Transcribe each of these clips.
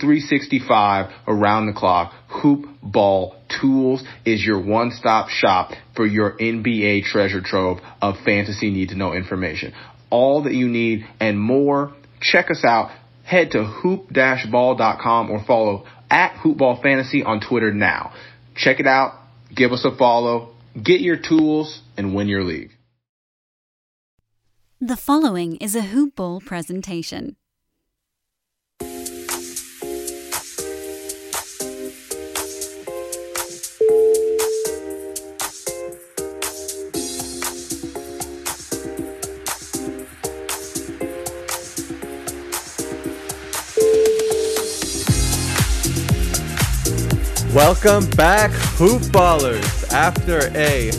365 around the clock. Hoop Ball Tools is your one-stop shop for your NBA treasure trove of fantasy need to know information. All that you need and more. Check us out. Head to hoop-ball.com or follow at Hoopball Fantasy on Twitter now. Check it out. Give us a follow. Get your tools and win your league. The following is a Hoop Ball presentation. Welcome back, Hoop Ballers. After a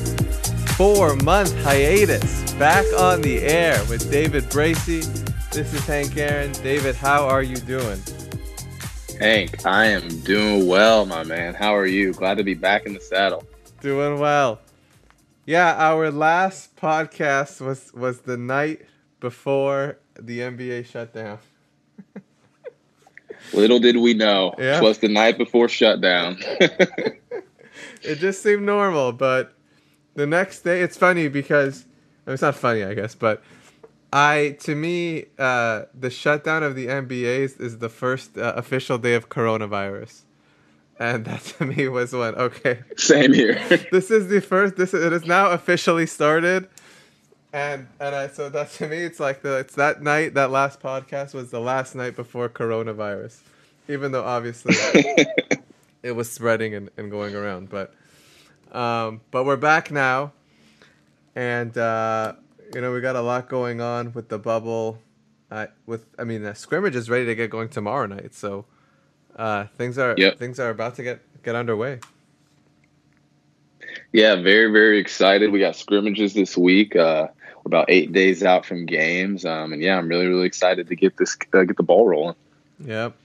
four month hiatus, back on the air with David Bracy. This is Hank Aaron. David, how are you doing? Hank, I am doing well, my man. How are you? Glad to be back in the saddle. Doing well. Yeah, our last podcast was was the night before the NBA shutdown. Little did we know, Yeah. it was the night before shutdown. it just seemed normal, but the next day it's funny because I mean, it's not funny, I guess, but I to me uh, the shutdown of the NBA is, is the first uh, official day of coronavirus, and that to me was when okay, Same here. this is the first. This it is now officially started, and and I so that to me it's like the it's that night that last podcast was the last night before coronavirus, even though obviously it was spreading and, and going around. But um, but we're back now, and uh, you know we got a lot going on with the bubble. Uh, with I mean the scrimmage is ready to get going tomorrow night, so uh, things are Yep. things are about to get get underway. yeah, very, very excited. We got scrimmages this week. Uh, about eight days out from games. Um, and yeah, I'm really, really excited to get this, uh, get the ball rolling. Yep.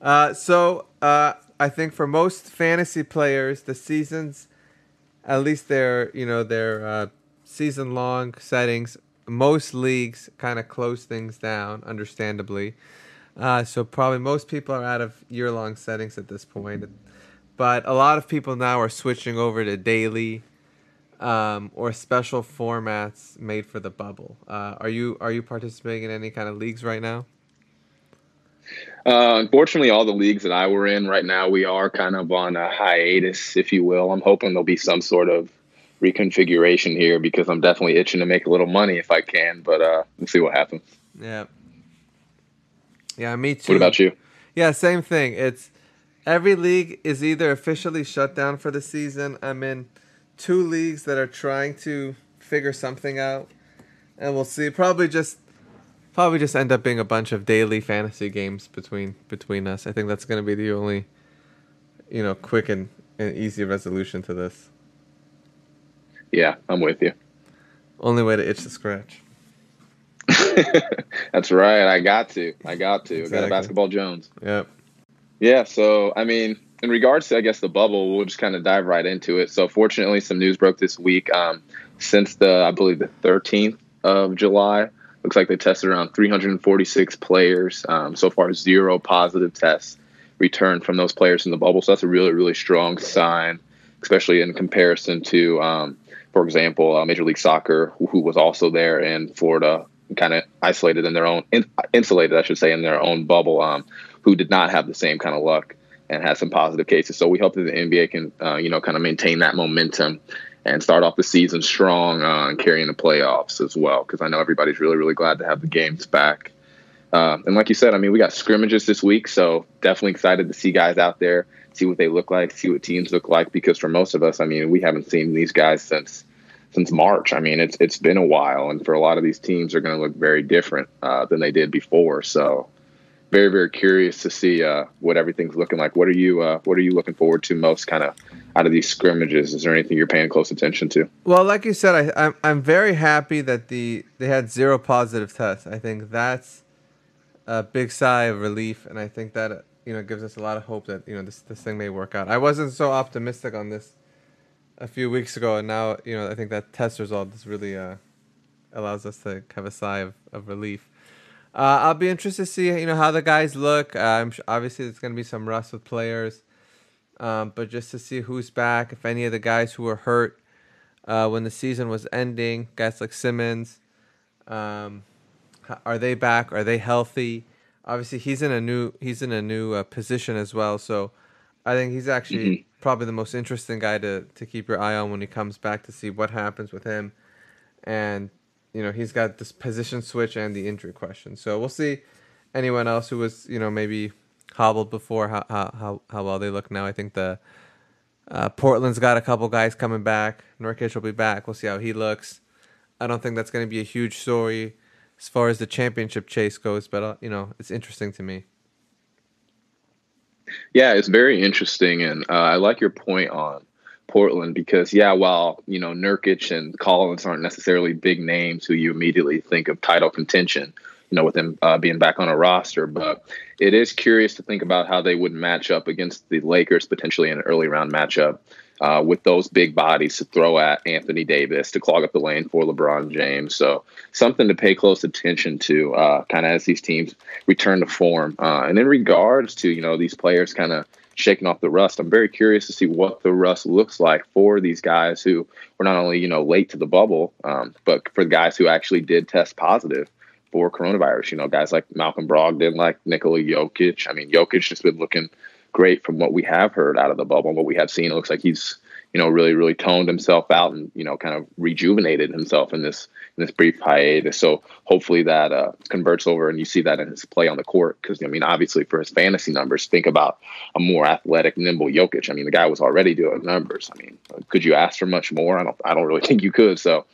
Uh, so uh, I think for most fantasy players, the seasons, at least their you know their uh, season long settings, most leagues kind of close things down, understandably. Uh, so probably most people are out of year long settings at this point, but a lot of people now are switching over to daily. Um, or special formats made for the bubble. Uh, are you are you participating in any kind of leagues right now? Uh, unfortunately, all the leagues that I were in right now, we are kind of on a hiatus, if you will. I'm hoping there'll be some sort of reconfiguration here because I'm definitely itching to make a little money if I can. But uh, we'll see what happens. Yeah. Yeah, me too. What about you? Yeah, same thing. It's every league is either officially shut down for the season. I'm in two leagues that are trying to figure something out, and we'll see. Probably just probably just end up being a bunch of daily fantasy games between between us. I think that's going to be the only you know quick and, and easy resolution to this. Yeah, I'm with you. Only way to itch the scratch. That's right. I got to. I got to. I got a basketball Jones. Yep. Yeah. So, I mean, in regards to, I guess, the bubble, we'll just kind of dive right into it. So, fortunately, some news broke this week. Um, since the, I believe, the 13th of July, looks like they tested around 346 players. Um, so far, zero positive tests returned from those players in the bubble. So, that's a really, really strong sign, especially in comparison to, um, for example, uh, Major League Soccer, who, who was also there in Florida, kind of isolated in their own, in, insulated, I should say, in their own bubble, um, who did not have the same kind of luck and had some positive cases. So we hope that the NBA can, uh, you know, kind of maintain that momentum and start off the season strong uh, and carrying the playoffs as well. Because I know everybody's really, really glad to have the games back. Uh, and like you said, I mean, we got scrimmages this week, so definitely excited to see guys out there, see what they look like, see what teams look like. Because for most of us, I mean, we haven't seen these guys since since March. I mean, it's it's been a while, and for a lot of these teams, are going to look very different uh, than they did before. So, very very curious to see uh, what everything's looking like. What are you uh, What are you looking forward to most, kind of out of these scrimmages? Is there anything you're paying close attention to? Well, like you said, I, I'm I'm very happy that the they had zero positive tests. I think that's a big sigh of relief, and I think that you know gives us a lot of hope that you know this this thing may work out. I wasn't so optimistic on this a few weeks ago, and now you know I think that test result just really uh, allows us to have a sigh of, of relief. Uh, I'll be interested to see you know how the guys look. Uh, sure, obviously there's going to be some rust with players, um, but just to see who's back, if any of the guys who were hurt uh, when the season was ending, guys like Simmons, um, are they back? Are they healthy? Obviously, he's in a new he's in a new uh, position as well, so I think he's actually mm-hmm. probably the most interesting guy to to keep your eye on when he comes back to see what happens with him, and you know, he's got this position switch and the injury question. So we'll see anyone else who was, you know, maybe hobbled before how how how, well they look now. I think the uh, Portland's got a couple guys coming back. Nurkic will be back. We'll see how he looks. I don't think that's going to be a huge story as far as the championship chase goes, but uh, you know, it's interesting to me. Yeah, it's very interesting, and uh, I like your point on Portland because yeah, while you know Nurkic and Collins aren't necessarily big names who you immediately think of title contention, you know, with them uh, being back on a roster, but it is curious to think about how they would match up against the Lakers potentially in an early round matchup. Uh, with those big bodies to throw at Anthony Davis to clog up the lane for LeBron James. So something to pay close attention to, uh, kind of as these teams return to form. Uh, and in regards to you know these players kind of shaking off the rust. I'm very curious to see what the rust looks like for these guys who were not only you know late to the bubble, um, but for the guys who actually did test positive for coronavirus. You know, guys like Malcolm Brogdon, like Nikola Jokic. I mean, Jokic has been looking great from what we have heard out of the bubble and what we have seen. It looks like he's you know really really toned himself out and you know kind of rejuvenated himself in this in this brief hiatus. So hopefully that uh, converts over and you see that in his play on the court. Because I mean, obviously for his fantasy numbers, think about a more athletic, nimble Jokic. I mean, the guy was already doing numbers. I mean, could you ask for much more? I don't. I don't really think you could. So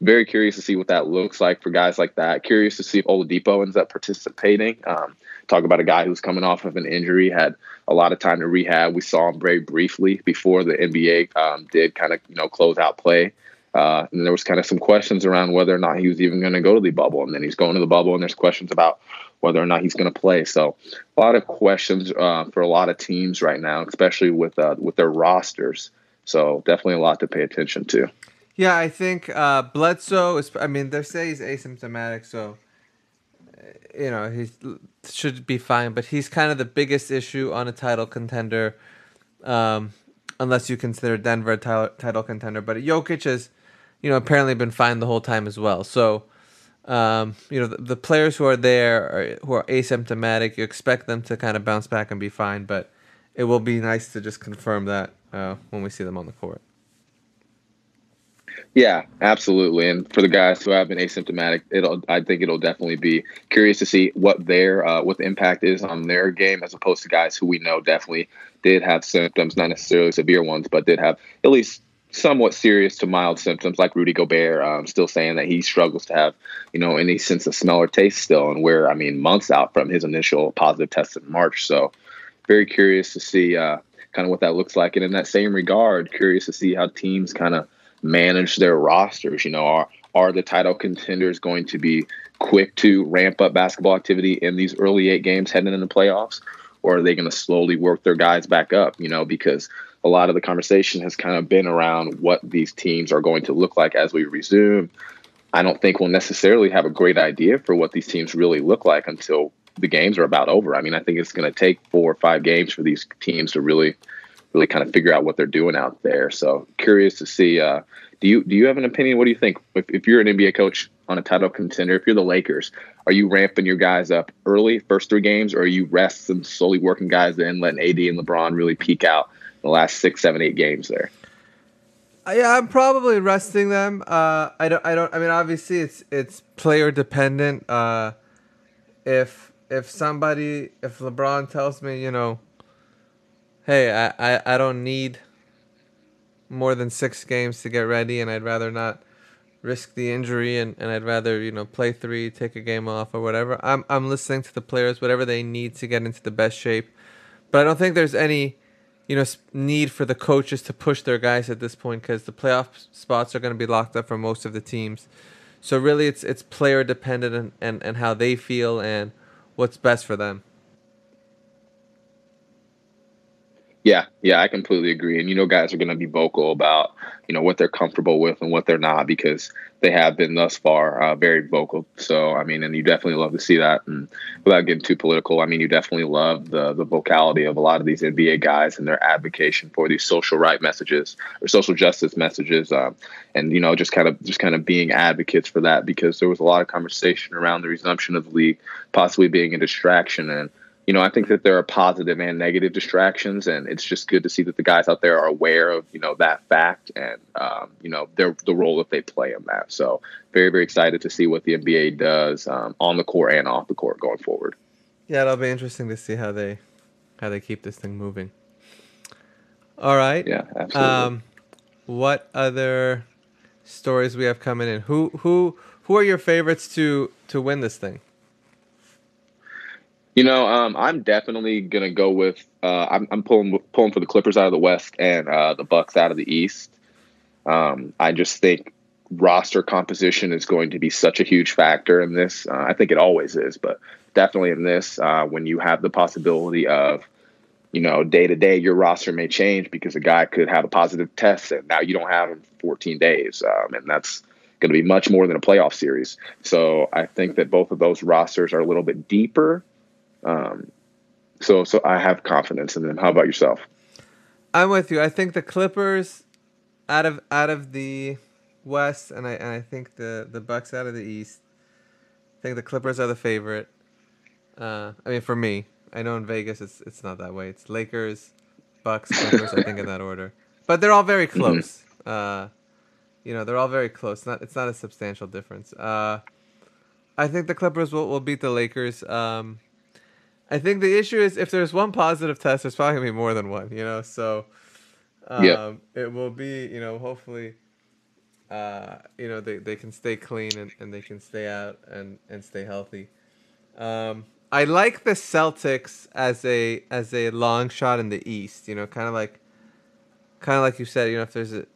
very curious to see what that looks like for guys like that. Curious to see if Oladipo ends up participating. Um, talk about a guy who's coming off of an injury, had a lot of time to rehab. We saw him very briefly before the NBA um, did kind of you know close out play. Uh, and there was kind of some questions around whether or not he was even going to go to the bubble, and then he's going to the bubble, and there's questions about whether or not he's going to play. So a lot of questions uh, for a lot of teams right now, especially with uh, with their rosters. So definitely a lot to pay attention to. Yeah, I think uh, Bledsoe is. I mean, they say he's asymptomatic, so you know he should be fine. But he's kind of the biggest issue on a title contender, um, unless you consider Denver a title, title contender. But Jokic has, you know, apparently been fine the whole time as well. So, um, you know, the, the, players who are there are, who are asymptomatic, you expect them to kind of bounce back and be fine. But it will be nice to just confirm that uh, when we see them on the court. Yeah, absolutely. And for the guys who have been asymptomatic, it'll I think it'll definitely be curious to see what their uh, what the impact is on their game as opposed to guys who we know definitely did have symptoms, not necessarily severe ones, but did have at least somewhat serious to mild symptoms, like Rudy Gobert, um, still saying that he struggles to have, you know, any sense of smell or taste still, and we're, I mean, months out from his initial positive test in March. So, very curious to see uh, kind of what that looks like. And in that same regard, curious to see how teams kind of manage their rosters. You know, are are the title contenders going to be quick to ramp up basketball activity in these early eight games heading into the playoffs, or are they going to slowly work their guys back up? You know, because a lot of the conversation has kind of been around what these teams are going to look like as we resume. I don't think we'll necessarily have a great idea for what these teams really look like until the games are about over. I mean, I think it's going to take four or five games for these teams to really really kind of figure out what they're doing out there. So curious to see. Uh, do you do you have an opinion? What do you think? If, if you're an NBA coach on a title contender, if you're the Lakers, are you ramping your guys up early, first three games, or are you resting, slowly working guys in, letting AD and LeBron really peak out the last six, seven, eight games there? Uh, yeah, I'm probably resting them. Uh, I don't. I don't. I mean, obviously, it's it's player dependent. Uh, if if somebody, if LeBron tells me, you know, hey, I, I, I don't need more than six games to get ready, and I'd rather not risk the injury, and, and I'd rather you know play three, take a game off, or whatever. I'm I'm listening to the players, whatever they need to get into the best shape. But I don't think there's any you know need for the coaches to push their guys at this point because the playoff spots are going to be locked up for most of the teams. So really, it's it's player dependent and, and, and how they feel and what's best for them. Yeah, yeah, I completely agree. And you know, guys are going to be vocal about you know what they're comfortable with and what they're not because they have been thus far uh, very vocal. So I mean, and you definitely love to see that. And without getting too political, I mean, you definitely love the the vocality of a lot of these NBA guys and their advocacy for these social right messages or social justice messages, uh, and you know, just kind of just kind of being advocates for that because there was a lot of conversation around the resumption of the league possibly being a distraction and you know, I think that there are positive and negative distractions, and it's just good to see that the guys out there are aware of, you know, that fact and, um, you know, their the role that they play in that. So, very, very excited to see what the NBA does um, on the court and off the court going forward. Yeah, it'll be interesting to see how they how they keep this thing moving. All right. Yeah, absolutely. Um, what other stories we have coming in? Who who who are your favorites to to win this thing? You know, um, I'm definitely gonna go with. Uh, I'm, I'm, pulling pulling for the Clippers out of the West and uh, the Bucks out of the East. Um, I just think roster composition is going to be such a huge factor in this. Uh, I think it always is, but definitely in this, uh, when you have the possibility of, you know, day to day, your roster may change because a guy could have a positive test and now you don't have him for 14 days, um, and that's going to be much more than a playoff series. So I think that both of those rosters are a little bit deeper um, so so I have confidence in them. How about yourself? I'm with you. I think the Clippers out of out of the West, and I and I think the the Bucks out of the East. I think the Clippers are the favorite. Uh, I mean, for me, I know in Vegas it's it's not that way. It's Lakers, Bucks, Clippers. I think in that order, but they're all very mm-hmm. close. Mm-hmm. Uh, you know, they're all very close. Not it's not a substantial difference. Uh, I think the Clippers will, will beat the Lakers. Um, I think the issue is if there's one positive test, there's probably gonna be more than one. You know, so um, yeah. it will be. You know, hopefully, uh, you know they, they can stay clean and, and they can stay out and, and stay healthy. Um, I like the Celtics as a as a long shot in the East. You know, kind of like, kind of like you said. You know, if there's a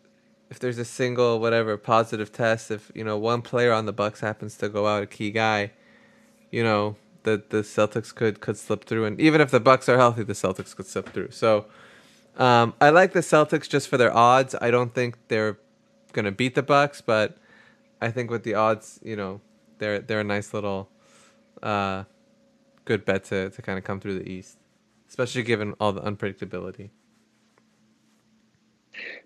if there's a single whatever positive test, if you know one player on the Bucks happens to go out, a key guy, you know that the Celtics could could slip through, and even if the Bucks are healthy, the Celtics could slip through. So um, I like the Celtics just for their odds. I don't think they're gonna beat the Bucks, but I think with the odds, you know, they're they're a nice little uh, good bet to to kind of come through the East, especially given all the unpredictability.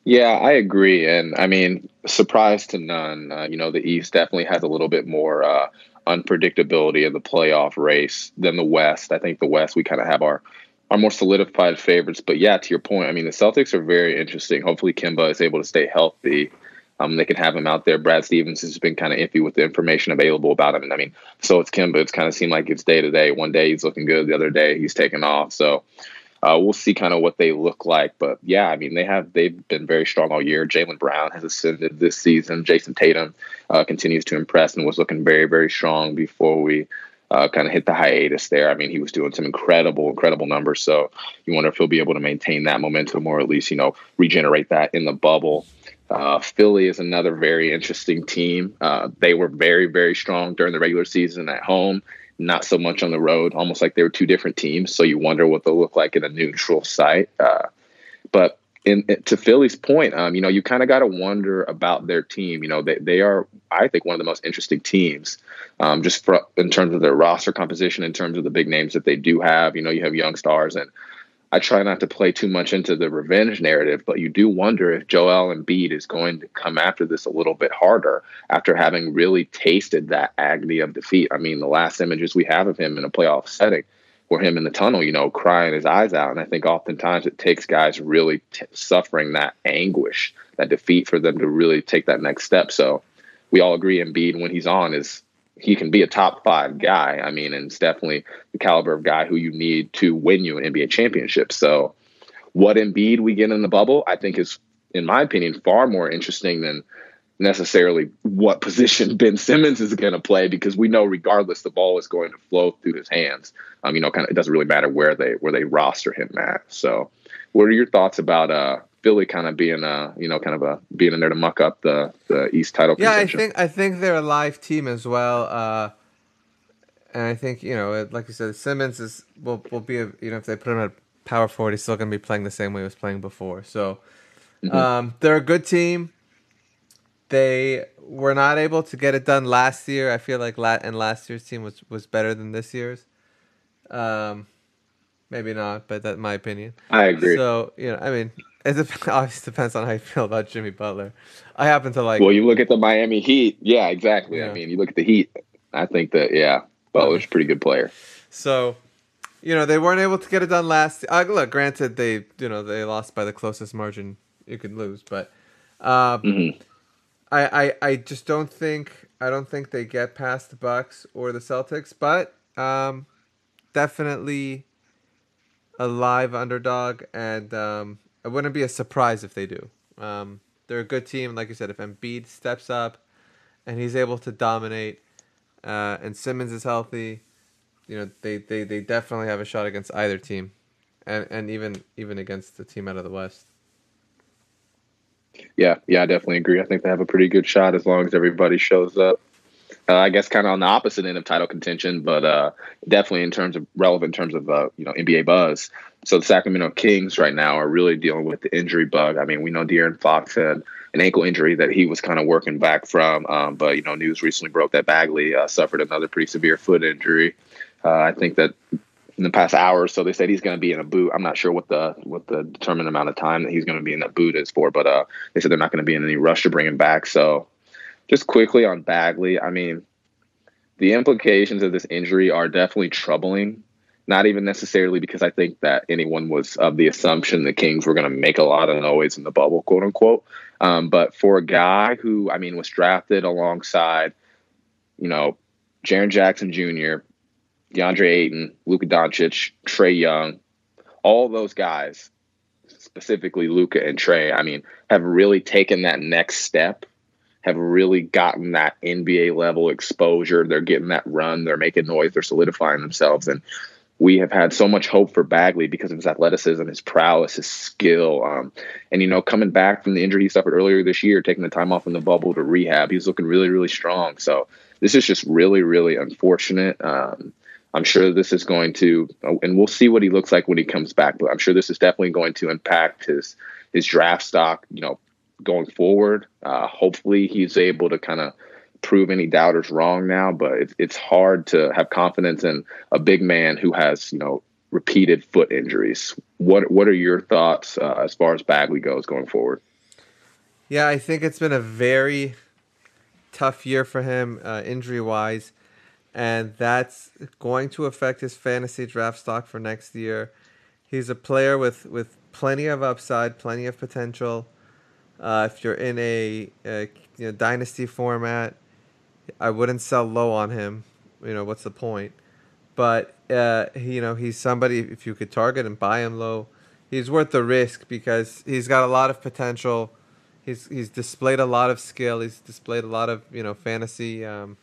Yeah, I agree, and I mean, surprise to none. Uh, you know, the East definitely has a little bit more uh, unpredictability of the playoff race than the West. I think the West we kind of have our our more solidified favorites. But yeah, to your point, I mean the Celtics are very interesting. Hopefully Kemba is able to stay healthy. Um, they can have him out there. Brad Stevens has been kind of iffy with the information available about him. And I mean, so it's Kemba. It's kind of seemed like it's day to day. One day he's looking good, the other day he's taking off. So uh, we'll see kind of what they look like. But yeah, I mean, they have they've been very strong all year. Jaylen Brown has ascended this season. Jayson Tatum uh, continues to impress and was looking very very strong before we. Uh, kind of hit the hiatus there. I mean, he was doing some incredible, incredible numbers. So you wonder if he'll be able to maintain that momentum or at least, you know, regenerate that in the bubble. Uh, Philly is another very interesting team. Uh, they were very, very strong during the regular season at home not so much on the road, almost like they were two different teams. So you wonder what they'll look like in a neutral site. Uh, but in, to Philly's point, um, you know, you kind of got to wonder about their team. You know, they, they are, I think, one of the most interesting teams, um, just for, in terms of their roster composition, in terms of the big names that they do have. You know, you have young stars, and I try not to play too much into the revenge narrative, but you do wonder if Joel Embiid is going to come after this a little bit harder after having really tasted that agony of defeat. I mean, the last images we have of him in a playoff setting were him in the tunnel, you know, crying his eyes out. And I think oftentimes it takes guys really t- suffering that anguish, that defeat for them to really take that next step. So we all agree Embiid, when he's on, is he can be a top five guy. I mean, and it's definitely the caliber of guy who you need to win you an NBA championship. So, what Embiid we get in the bubble, I think is, in my opinion, far more interesting than necessarily what position Ben Simmons is going to play because we know regardless the ball is going to flow through his hands. Um, you know, kind of it doesn't really matter where they where they roster him at. So, what are your thoughts about uh Philly kind of being a you know kind of a being in there to muck up the the East title. Yeah, contention. I think I think they're a live team as well. Uh, and I think you know, like you said, Simmons is will will be a, you know if they put him at power forward. He's still going to be playing the same way he was playing before. So um, they're a good team. They were not able to get it done last year. I feel like la- and last year's team was was better than this year's. Um, maybe not, but that's my opinion. I agree. So you know, I mean, it obviously depends on how you feel about Jimmy Butler. I happen to like. well, you look at the Miami Heat. Yeah, exactly. Yeah. I mean, you look at the Heat. I think that yeah, Butler's a pretty good player. So, you know, they weren't able to get it done last. Uh, look, granted, they you know they lost by the closest margin you could lose, but um, Mhm. I, I I just don't think I don't think they get past the Bucks or the Celtics, but um, definitely a live underdog, and um, it wouldn't be a surprise if they do. Um, they're a good team, like you said. If Embiid steps up and he's able to dominate, uh, and Simmons is healthy, you know they, they, they definitely have a shot against either team, and and even even against the team out of the West. Yeah, yeah, I definitely agree. I think they have a pretty good shot as long as everybody shows up. Uh, I guess kind of on the opposite end of title contention, but uh, definitely in terms of relevant in terms of uh, you know NBA buzz. So the Sacramento Kings right now are really dealing with the injury bug. I mean, we know De'Aaron Fox had an ankle injury that he was kind of working back from, um, but you know, news recently broke that Bagley uh, suffered another pretty severe foot injury. Uh, I think that in the past hour or so they said he's going to be in a boot. I'm not sure what the what the determined amount of time that he's going to be in that boot is for, but uh, they said they're not going to be in any rush to bring him back. So just quickly on Bagley, I mean, the implications of this injury are definitely troubling. Not even necessarily because I think that anyone was of the assumption the Kings were going to make a lot of noise in the bubble, quote unquote. Um, but for a guy who, I mean, was drafted alongside, you know, Jaren Jackson Jr., DeAndre Ayton, Luka Doncic, Trae Young, all those guys, specifically Luka and Trae, I mean, have really taken that next step, have really gotten that NBA level exposure. They're getting that run, they're making noise, they're solidifying themselves. And we have had so much hope for Bagley because of his athleticism, his prowess, his skill. Um, and, you know, coming back from the injury he suffered earlier this year, taking the time off in the bubble to rehab, he's looking really, really strong. So this is just really, really unfortunate. Um, I'm sure this is going to, and we'll see what he looks like when he comes back. But I'm sure this is definitely going to impact his his draft stock. You know, going forward. Uh, hopefully, he's able to kind of prove any doubters wrong now. But it's it's hard to have confidence in a big man who has you know repeated foot injuries. What what are your thoughts uh, as far as Bagley goes going forward? Yeah, I think it's been a very tough year for him uh, injury wise, and that's going to affect his fantasy draft stock for next year. He's a player with, with plenty of upside, plenty of potential. Uh, if you're in a, a you know, dynasty format, I wouldn't sell low on him. You know what's the point? But uh, he, you know he's somebody. If you could target and buy him low, he's worth the risk because he's got a lot of potential. He's he's displayed a lot of skill. He's displayed a lot of you know fantasy um,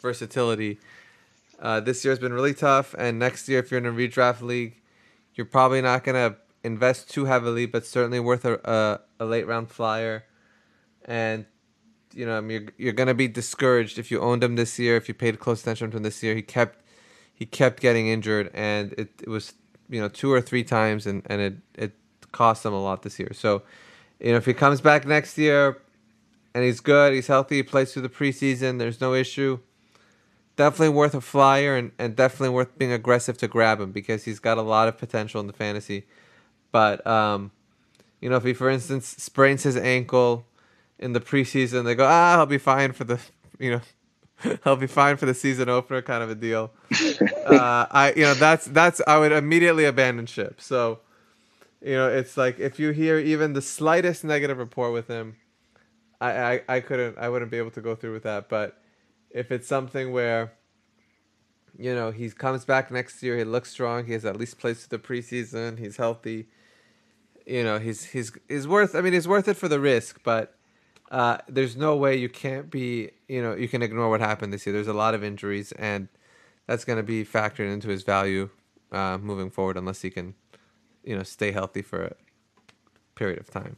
versatility. Uh, this year's been really tough, and next year, if you're in a redraft league, you're probably not gonna invest too heavily, but certainly worth a a, a late round flyer. And you know, I mean, you're, you're gonna be discouraged if you owned him this year. If you paid close attention to him this year, he kept he kept getting injured, and it, it was you know two or three times, and and it it cost him a lot this year. So, you know, if he comes back next year, and he's good, he's healthy, he plays through the preseason, there's no issue. Definitely worth a flyer, and, and definitely worth being aggressive to grab him because he's got a lot of potential in the fantasy. But um, you know, if he, for instance, sprains his ankle in the preseason, they go, ah, he'll be fine for the, you know, he'll be fine for the season opener, kind of a deal. uh, I, you know, that's that's I would immediately abandon ship. So, you know, it's like if you hear even the slightest negative report with him, I, I, I couldn't, I wouldn't be able to go through with that. But if it's something where, you know, he comes back next year, he looks strong, he has at least plays to the preseason, he's healthy. You know, he's he's he's worth. I mean, he's worth it for the risk, but uh, there's no way you can't be. You know, you can ignore what happened this year. There's a lot of injuries, and that's going to be factored into his value uh, moving forward, unless he can, you know, stay healthy for a period of time.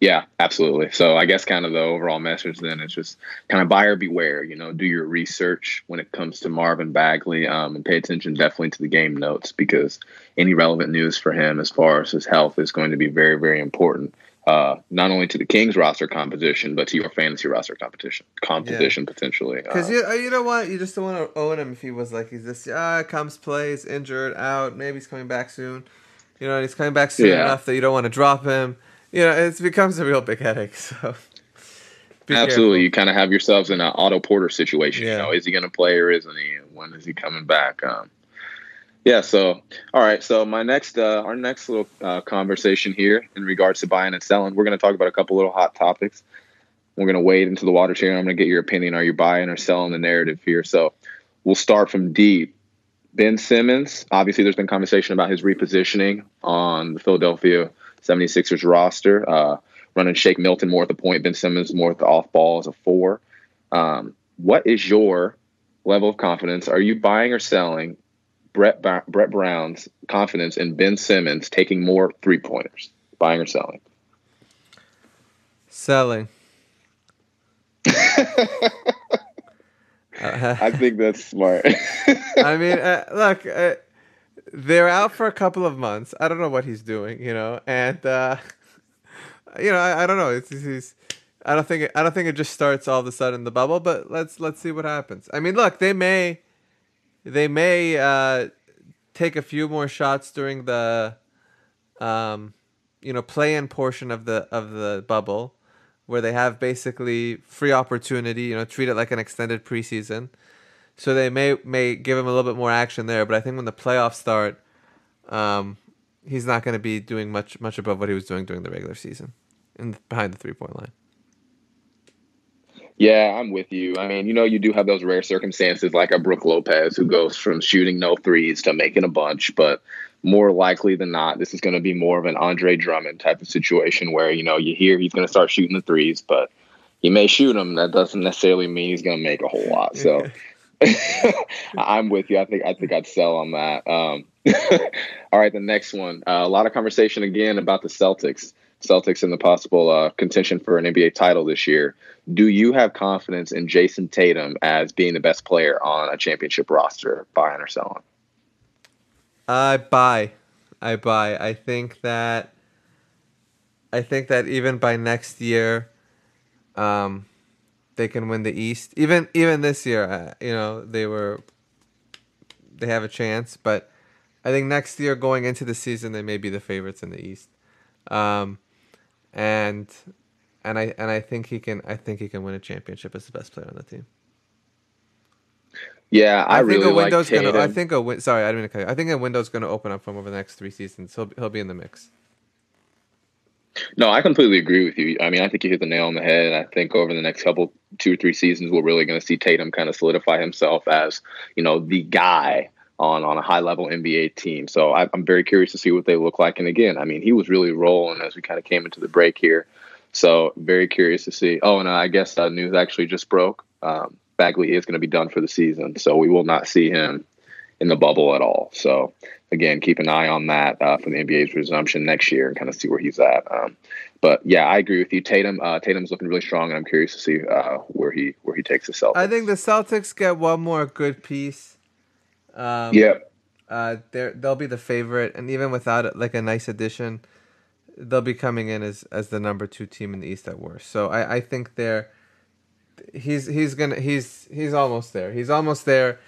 Yeah, absolutely. So I guess kind of the overall message then is just kind of buyer beware. You know, do your research when it comes to Marvin Bagley, um, and pay attention definitely to the game notes because any relevant news for him as far as his health is going to be very, very important. Uh, not only to the Kings roster composition, but to your fantasy roster competition composition yeah. potentially. Because uh, you, uh, you know what, you just don't want to own him if he was like he's just ah comes plays injured out, maybe he's coming back soon. You know, he's coming back soon yeah. enough that you don't want to drop him you know, it becomes a real big headache. So. Absolutely, careful. you kind of have yourselves in an Otto Porter situation. Yeah. You know, is he going to play or isn't he? When is he coming back? Um, yeah. So, all right. So my next, uh, our next little uh, conversation here in regards to buying and selling, we're going to talk about a couple little hot topics. We're going to wade into the water here. I'm going to get your opinion. Are you buying or selling the narrative here? So we'll start from deep. Ben Simmons. Obviously, there's been conversation about his repositioning on the Philadelphia 76ers roster. Uh, running Shake Milton more at the point, Ben Simmons more at the off ball as a four. Um, what is your level of confidence? Are you buying or selling Brett ba- Brett Brown's confidence in Ben Simmons taking more three pointers? Buying or selling? Selling. I think that's smart. I mean, uh, look, uh, they're out for a couple of months. I don't know what he's doing, you know, and uh, you know, I, I don't know. It's, he's, I don't think it, I don't think it just starts all of a sudden the bubble, but let's let's see what happens. I mean, look, they may they may uh, take a few more shots during the um, you know play-in portion of the of the bubble, where they have basically free opportunity. You know, treat it like an extended preseason so they may may give him a little bit more action there. But I think when the playoffs start, um, he's not going to be doing much much above what he was doing during the regular season, and behind the three point line. Yeah, I'm with you. I mean, you know, you do have those rare circumstances like a Brook Lopez who goes from shooting no threes to making a bunch, but more likely than not, this is going to be more of an Andre Drummond type of situation where, you know, you hear he's going to start shooting the threes, but he may shoot them. That doesn't necessarily mean he's going to make a whole lot. So I'm with you. I think I think I'd sell on that. Um, all right, the next one. Uh, a lot of conversation again about the Celtics. Celtics in the possible uh, contention for an NBA title this year. Do you have confidence in Jayson Tatum as being the best player on a championship roster, buying or selling? I buy. I buy. I think that. I think that even by next year, um, they can win the East. Even even this year, uh, you know, they were they have a chance, but I think next year going into the season they may be the favorites in the East. Um, and and I and I think he can I think he can win a championship as the best player on the team. Yeah, I, I really think a window's like gonna. I think a win. Sorry, I didn't mean to cut you. I think a window's gonna open up for him over the next three seasons. He'll he'll be in the mix. No, I completely agree with you. I mean, I think you hit the nail on the head. I think over the next couple, two or three seasons, we're really going to see Tatum kind of solidify himself as, you know, the guy on on a high level NBA team. So I, am very curious to see what they look like. And again, I mean, he was really rolling as we kind of came into the break here. So very curious to see. Oh, and I guess uh, news actually just broke. Um, Bagley is going to be done for the season, so we will not see him in the bubble at all. So again, keep an eye on that uh, for the NBA's resumption next year and kind of see where he's at. Um, but yeah, I agree with you. Tatum, uh, Tatum's looking really strong, and I'm curious to see uh, where he where he takes the Celtics. I think the Celtics get one more good piece. Um, yeah. Uh, they they'll be the favorite, and even without like a nice addition, they'll be coming in as as the number two team in the East at worst. So I, I think they're he's he's gonna he's he's almost there. He's almost there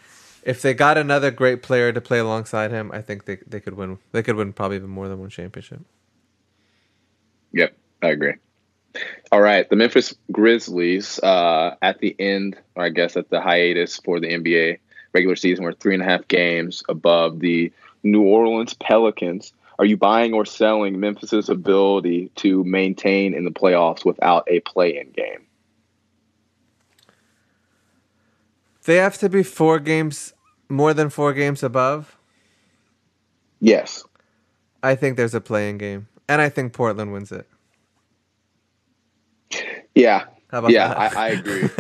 if they got another great player to play alongside him, I think they they could win. They could win probably even more than one championship. Yep, I agree. All right, the Memphis Grizzlies uh, at the end, or I guess at the hiatus for the NBA regular season, were three and a half games above the New Orleans Pelicans. Are you buying or selling Memphis's ability to maintain in the playoffs without a play-in game? They have to be four games, more than four games above. Yes. I think there's a play-in game, and I think Portland wins it. Yeah. yeah, I, I, agree.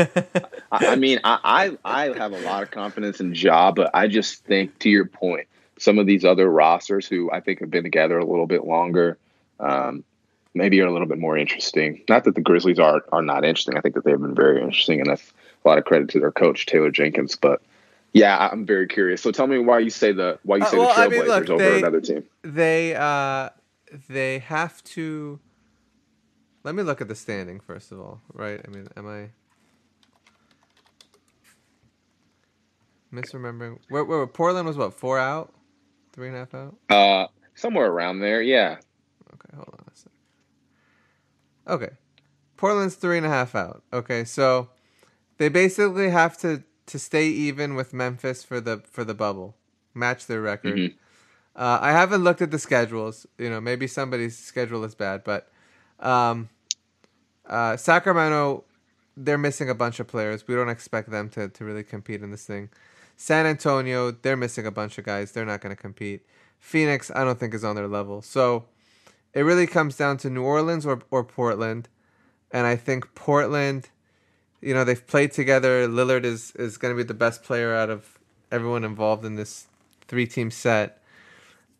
I, I, mean, I, I I have a lot of confidence in Ja, but I just think, to your point, some of these other rosters who I think have been together a little bit longer, um, maybe are a little bit more interesting. Not that the Grizzlies are are not interesting. I think that they've been very interesting, and that's a lot of credit to their coach Taylor Jenkins. But yeah, I'm very curious. So tell me why you say the why you Uh, say well, the I Trailblazers mean, look, over they- another team. They uh they have to let me look at the standing first of all, right? I mean, am I misremembering? Where, where Portland was what four out, three and a half out. Uh, somewhere around there, yeah. Okay, hold on a sec. Okay, Portland's three and a half out. Okay, so they basically have to to stay even with Memphis for the for the bubble, match their record. Mhm. Uh, I haven't looked at the schedules. You know, maybe somebody's schedule is bad, but um, uh, Sacramento, they're missing a bunch of players. We don't expect them to, to really compete in this thing. San Antonio, they're missing a bunch of guys. They're not going to compete. Phoenix, I don't think is on their level. So it really comes down to New Orleans or, or Portland. And I think Portland, you know, they've played together. Lillard is, is going to be the best player out of everyone involved in this three team set.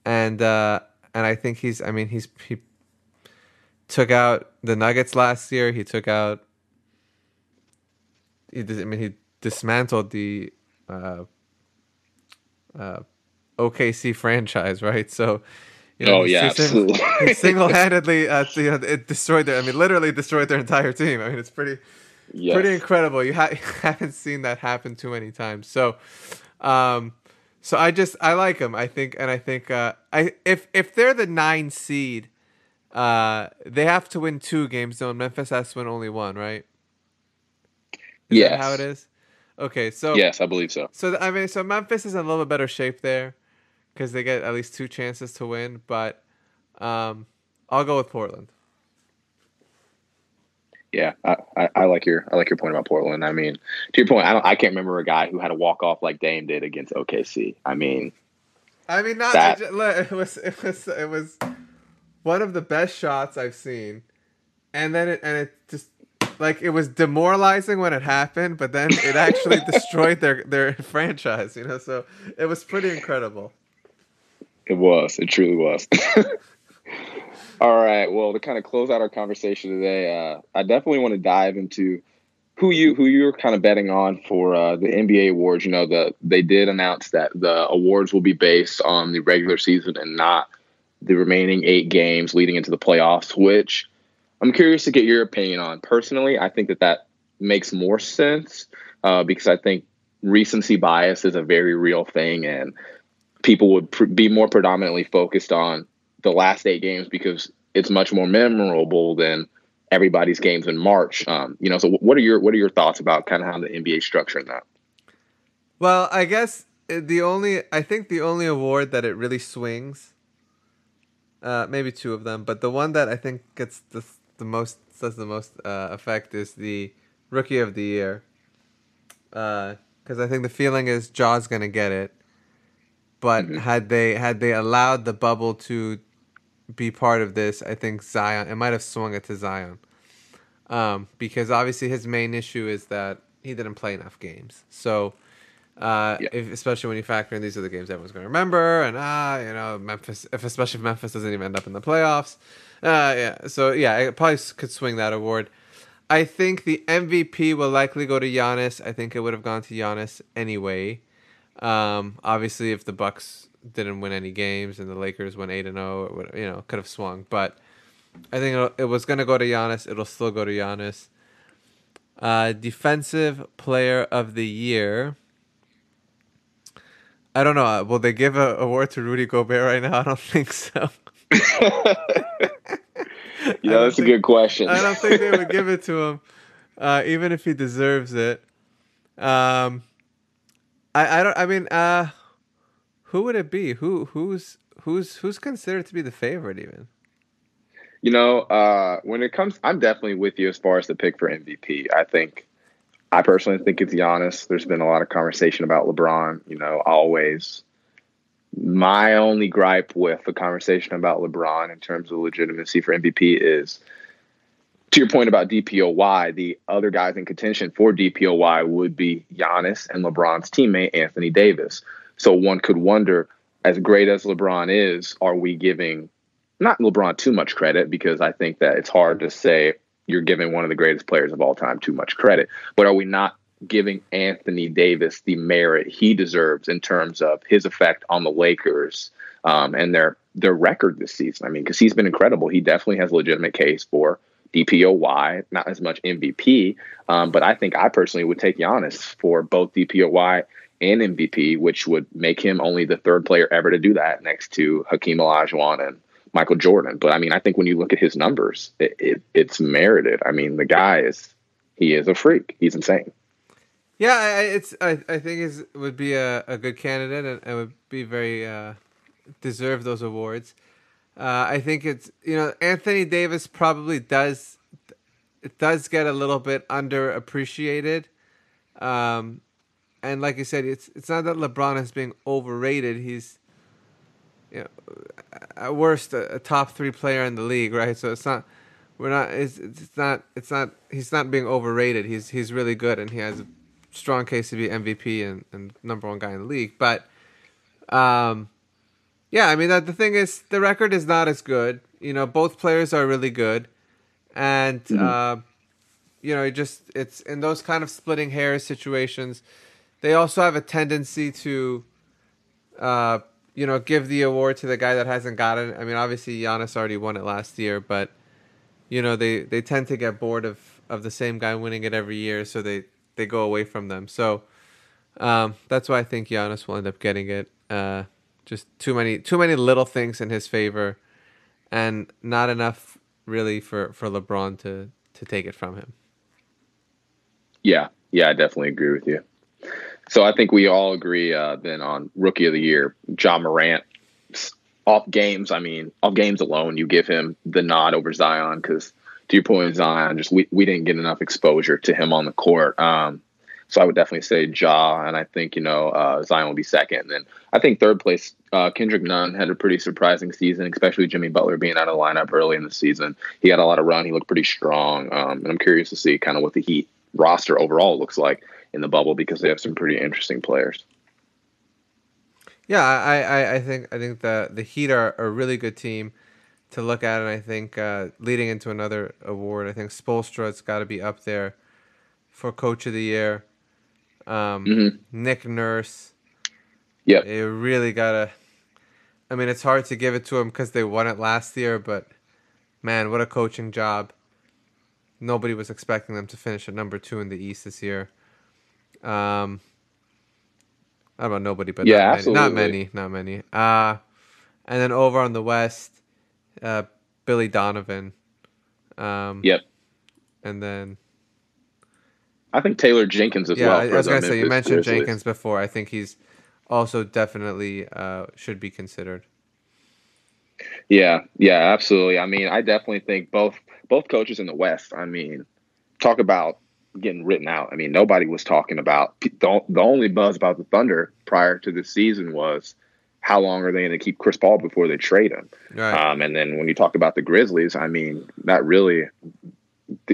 And uh, and I think he's I mean he's he took out the Nuggets last year. He took out he I mean he dismantled the uh, uh, OKC franchise, right? So you Oh, yeah, absolutely. single-handedly uh, you know, it destroyed their I mean literally destroyed their entire team. I mean it's pretty Yes. pretty incredible. You, ha- haven't seen that happen too many times. So, um, so I just I like them. I think, and I think uh, I if if they're the nine seed, uh, they have to win two games. Though and Memphis has to win only one, right? Is Yes. that how it is? Okay, so Yes, I believe so. so I mean, so Memphis is in a little bit better shape there because they get at least two chances to win. But um, I'll go with Portland. Yeah, I, I, I like your I like your point about Portland. I mean, to your point, I don't I can't remember a guy who had a walk off like Dame did against OKC. I mean, I mean, not That- it, look, it was it was it was one of the best shots I've seen, and then it and it just like it was demoralizing when it happened, but then it actually destroyed their their franchise. You know, so it was pretty incredible. It was. It truly was. All right. Well, to kind of close out our conversation today, uh, I definitely want to dive into who you who you're kind of betting on for uh, the NBA awards. You know, the they did announce that the awards will be based on the regular season and not the remaining eight games leading into the playoffs. Which I'm curious to get your opinion on. Personally, I think that that makes more sense uh, because I think recency bias is a very real thing and people would pr- be more predominantly focused on the last eight games because it's much more memorable than everybody's games in March. Um, you know, so what are your what are your thoughts about kind of how the NBA is structuring that? Well, I guess uh, the only I think the only award that it really swings, uh, maybe two of them, but the one that I think gets the the most does the most uh, effect is the rookie of the year. Because I think the feeling is Ja's gonna get it, but had they had they allowed the bubble to be part of this, I think Zion it might have swung it to Zion. Um, because obviously his main issue is that he didn't play enough games. So uh, Yeah. if, especially when you factor in these are the games everyone's going to remember, and ah, you know, Memphis, if especially if Memphis doesn't even end up in the playoffs, uh, yeah. So yeah, it probably could swing that award. I think the MVP will likely go to Giannis. I think it would have gone to Giannis anyway. Um, obviously, if the Bucks didn't win any games and the Lakers went eight and zero, it would you know could have swung. But I think it'll, was going to go to Giannis. It'll still go to Giannis. Uh, defensive player of the year. I don't know. Will they give a award to Rudy Gobert right now? I don't think so. yeah, I know, don't that's a good question. I don't think they would give it to him, uh, even if he deserves it. Um, I I don't. I mean, uh, who would it be? Who who's who's who's considered to be the favorite even? You know, uh, when it comes, I'm definitely with you as far as the pick for MVP. I think, I personally think it's Giannis. There's been a lot of conversation about LeBron. You know, always. My only gripe with the conversation about LeBron in terms of legitimacy for MVP is, to your point about DPOY, the other guys in contention for DPOY would be Giannis and LeBron's teammate Anthony Davis. So one could wonder, as great as LeBron is, are we giving not LeBron too much credit because I think that it's hard to say you're giving one of the greatest players of all time too much credit. But are we not giving Anthony Davis the merit he deserves in terms of his effect on the Lakers um, and their their record this season? I mean, because he's been incredible. He definitely has a legitimate case for DPOY, not as much MVP. Um, but I think I personally would take Giannis for both DPOY and MVP, which would make him only the third player ever to do that next to Hakeem Olajuwon and Michael Jordan. But I mean, I think when you look at his numbers, it, it, it's merited. I mean, the guy is he is a freak. He's insane. Yeah, I, it's I, I think is would be a, a good candidate and, and would be very uh, deserve those awards. Uh, I think it's you know Anthony Davis probably does it does get a little bit underappreciated, um, and like I said, it's it's not that LeBron is being overrated. He's you know at worst a, a top three player in the league, right? So it's not we're not it's, it's not it's not he's not being overrated. He's he's really good and he has a strong case to be MVP and, and number one guy in the league. But um, yeah, I mean that the thing is the record is not as good. You know, both players are really good, and mm-hmm. uh, you know, it just it's in those kind of splitting hairs situations. They also have a tendency to, uh, you know, give the award to the guy that hasn't gotten it. I mean, obviously Giannis already won it last year, but you know they they tend to get bored of of the same guy winning it every year, so they they go away from them. So um, that's why I think Giannis will end up getting it. Uh, just too many too many little things in his favor, and not enough really for for LeBron to to take it from him. Yeah, yeah, I definitely agree with you. So I think we all agree uh, then on rookie of the year, Ja Morant. Off games, I mean, off games alone, you give him the nod over Zion because, to your point, Zion just we, we didn't get enough exposure to him on the court. Um, so I would definitely say Ja, and I think you know uh, Zion will be second. And then I think third place, uh, Kendrick Nunn had a pretty surprising season, especially Jimmy Butler being out of the lineup early in the season. He had a lot of run. He looked pretty strong, um, and I'm curious to see kind of what the Heat roster overall looks like in the bubble because they have some pretty interesting players. Yeah, I, I, I think I think the the Heat are a really good team to look at, and I think uh, leading into another award, I think Spoelstra's got to be up there for Coach of the Year. Um, mm-hmm. Nick Nurse. Yeah. They really gotta. I mean, it's hard to give it to him because they won it last year, but man, what a coaching job! Nobody was expecting them to finish at number two in the East this year. Um, I don't know nobody, but yeah, not many, not many, not many. Uh, and then over on the West, uh, Billy Donovan. Um, yep. And then I think Taylor Jenkins as yeah, well. I, I was gonna say you mentioned Jenkins before. I think he's also definitely uh, should be considered. Yeah, yeah, absolutely. I mean, I definitely think both both coaches in the West. I mean, talk about getting written out. I mean, nobody was talking about the, the only buzz about the Thunder prior to the season was how long are they going to keep Chris Paul before they trade him? Right. Um, and then when you talk about the Grizzlies, I mean, that really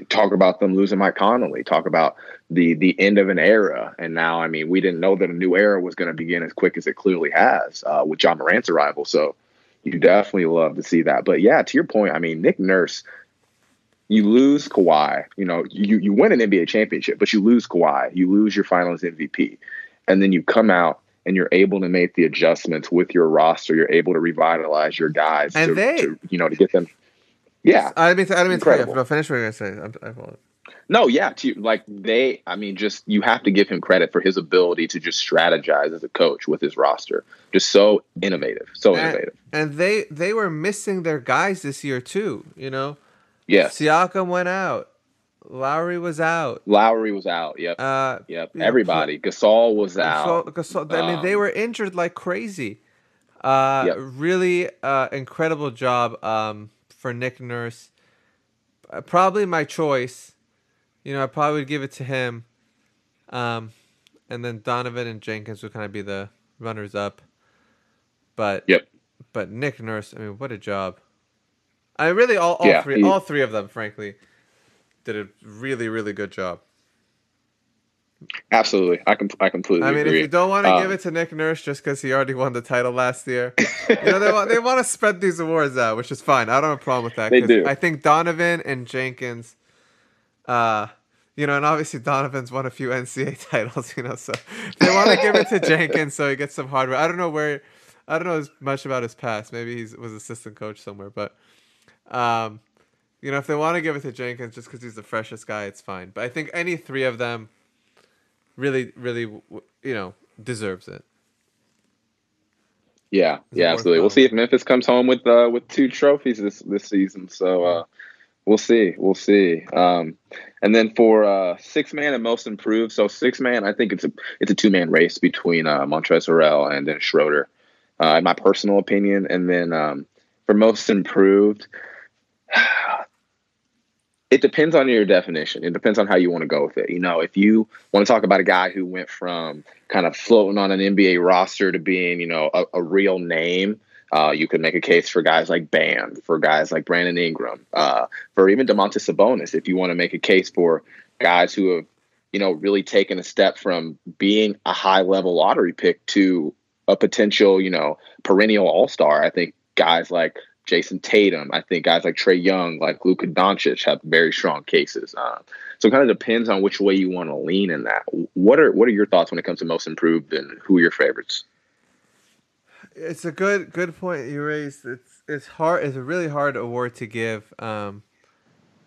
talk about them losing Mike Conley, talk about the the end of an era. And now, I mean, we didn't know that a new era was going to begin as quick as it clearly has uh, with Ja Morant's arrival. So you definitely love to see that. But yeah, to your point, I mean, Nick Nurse, you lose Kawhi. You know, you you win an NBA championship, but you lose Kawhi. You lose your Finals MVP, and then you come out and you're able to make the adjustments with your roster. You're able to revitalize your guys and to, they, to you know to get them yeah, I mean, I mean, incredible. To finish what you're gonna say. I'm, I no, yeah, to, like they, I mean, just you have to give him credit for his ability to just strategize as a coach with his roster. Just so innovative, so and, innovative. And they they were missing their guys this year too. You know, yeah. Siakam went out. Lowry was out. Lowry was out. Yep. Uh, yep. Everybody. Know, Gasol was out. Gasol, I mean, they um, were injured like crazy. Uh, yep. Really, uh, incredible job. Um, for Nick Nurse. Uh, probably my choice. You know, I probably would give it to him. Um, and then Donovan and Jenkins would kind of be the runners up. But yep. But Nick Nurse, I mean, what a job! I really all, all yeah, three he, all three of them, frankly, did a really really good job. Absolutely, I com- I completely. I mean, agree. if you don't want to Um, give it to Nick Nurse just because he already won the title last year, you know they want they want to spread these awards out, which is fine. I don't have a problem with that. They do. I think Donovan and Jenkins, uh, you know, and obviously Donovan's won a few NCAA titles, you know, so they want to give it to Jenkins so he gets some hardware. I don't know where, I don't know as much about his past. Maybe he was assistant coach somewhere, but, um, you know, if they want to give it to Jenkins just because he's the freshest guy, it's fine. But I think any three of them really, really, you know, deserves it. Yeah, yeah, absolutely. We'll see if Memphis comes home with uh, with two trophies this this season. So uh, we'll see, we'll see. Um, and then for uh, six man and most improved, so six man, I think it's a it's a two man race between uh, Montrezl and then Schroeder, uh, in my personal opinion. And then um, for most improved. It depends on your definition. It depends on how you want to go with it. You know, if you want to talk about a guy who went from kind of floating on an NBA roster to being, you know, a, a real name, uh, you could make a case for guys like Bam, for guys like Brandon Ingram, uh, for even Domantas Sabonis. If you want to make a case for guys who have, you know, really taken a step from being a high level lottery pick to a potential, you know, perennial all star. I think guys like Jayson Tatum, I think guys like Trae Young, like Luka Doncic have very strong cases. Uh, so it kind of depends on which way you want to lean in that. What are what are your thoughts when it comes to most improved and who are your favorites? It's a good good point you raised. It's it's hard. It's a really hard award to give. Um,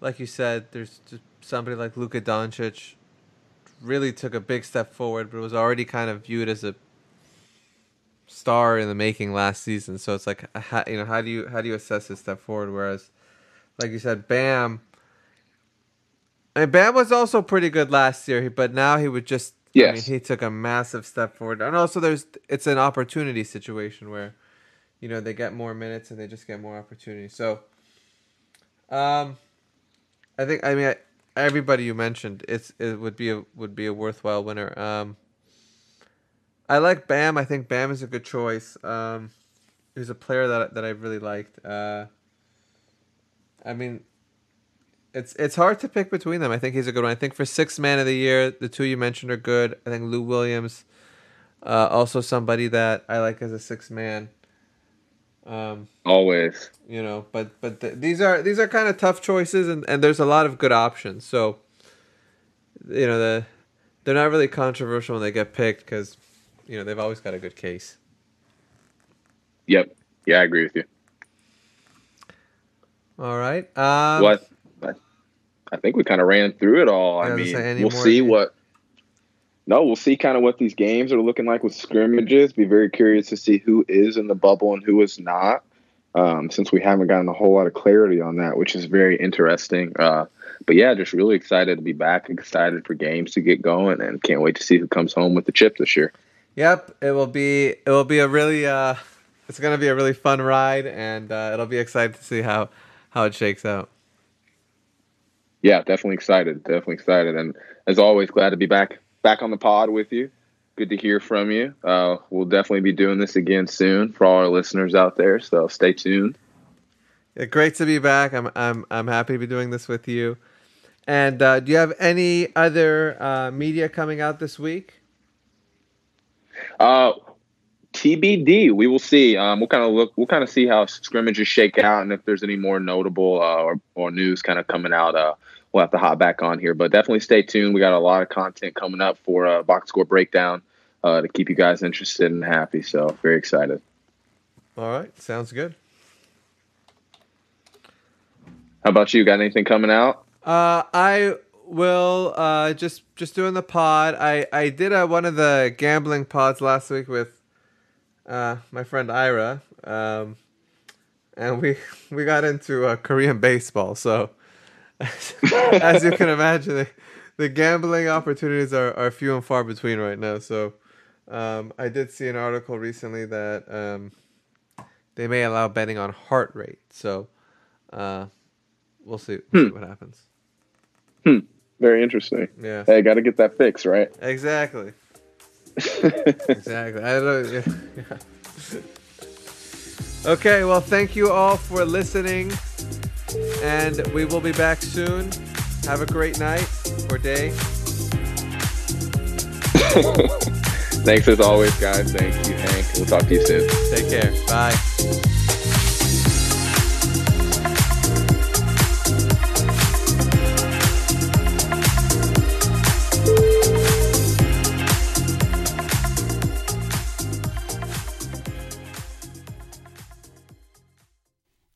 like you said, there's somebody like Luka Doncic really took a big step forward, but was already kind of viewed as a star in the making last season. So it's like, how, you know, how do you how do you assess his step forward? Whereas, like you said, Bam. And Bam was also pretty good last year, but now he would just. I mean, he took a massive step forward, and also there's it's an opportunity situation where, you know, they get more minutes and they just get more opportunity. So, um, I think I mean I, everybody you mentioned it's it would be a would be a worthwhile winner. Um, I like Bam. I think Bam is a good choice. Um, he's a player that that I really liked. Uh, I mean, it's it's hard to pick between them. I think he's a good one. I think for sixth man of the year, the two you mentioned are good. I think Lou Williams, uh, also somebody that I like as a sixth man. Um, Always. you know, but but th- these are these are kind of tough choices, and, and there's a lot of good options. So, you know, the they're not really controversial when they get picked because, you know, they've always got a good case. Yep. Yeah, I agree with you. All right. Um, what? I, I think we kind of ran through it all. I I mean, we'll see what. No, we'll see kind of what these games are looking like with scrimmages. Be very curious to see who is in the bubble and who is not. Um, since we haven't gotten a whole lot of clarity on that, which is very interesting. Uh, but yeah, just really excited to be back. Excited for games to get going, and can't wait to see who comes home with the chip this year. Yep, it will be it will be a really uh, it's gonna be a really fun ride, and uh, it'll be exciting to see how how it shakes out. yeah, definitely excited. Definitely excited. And as always, glad to be back back on the pod with you. Good to hear from you. Uh, we'll definitely be doing this again soon for all our listeners out there. So stay tuned. Yeah, great to be back. I'm I'm I'm happy to be doing this with you. And uh, do you have any other uh, media coming out this week? Uh, TBD. We will see. Um, we'll kind of look. We'll kind of see how scrimmages shake out, and if there's any more notable uh, or or news kind of coming out. Uh, we'll have to hop back on here, but definitely stay tuned. We got a lot of content coming up for uh, box score breakdown uh, to keep you guys interested and happy. So very excited. All right, sounds good. How about you? Got anything coming out? Uh, I will uh, just just doing the pod. I I did uh, one of the gambling pods last week with uh, my friend Ira, um, and we we got into uh, Korean baseball. So as you can imagine, the, the gambling opportunities are, are few and far between right now. So um, I did see an article recently that um, they may allow betting on heart rate. So uh, we'll see, we'll see what happens. Very interesting. Yeah. Hey, got to get that fixed, right? Exactly. Exactly. I don't know. Yeah. Okay, well, thank you all for listening. And we will be back soon. Have a great night or day. Thanks as always, guys. Thank you, Hank. We'll talk to you soon. Take care. Bye.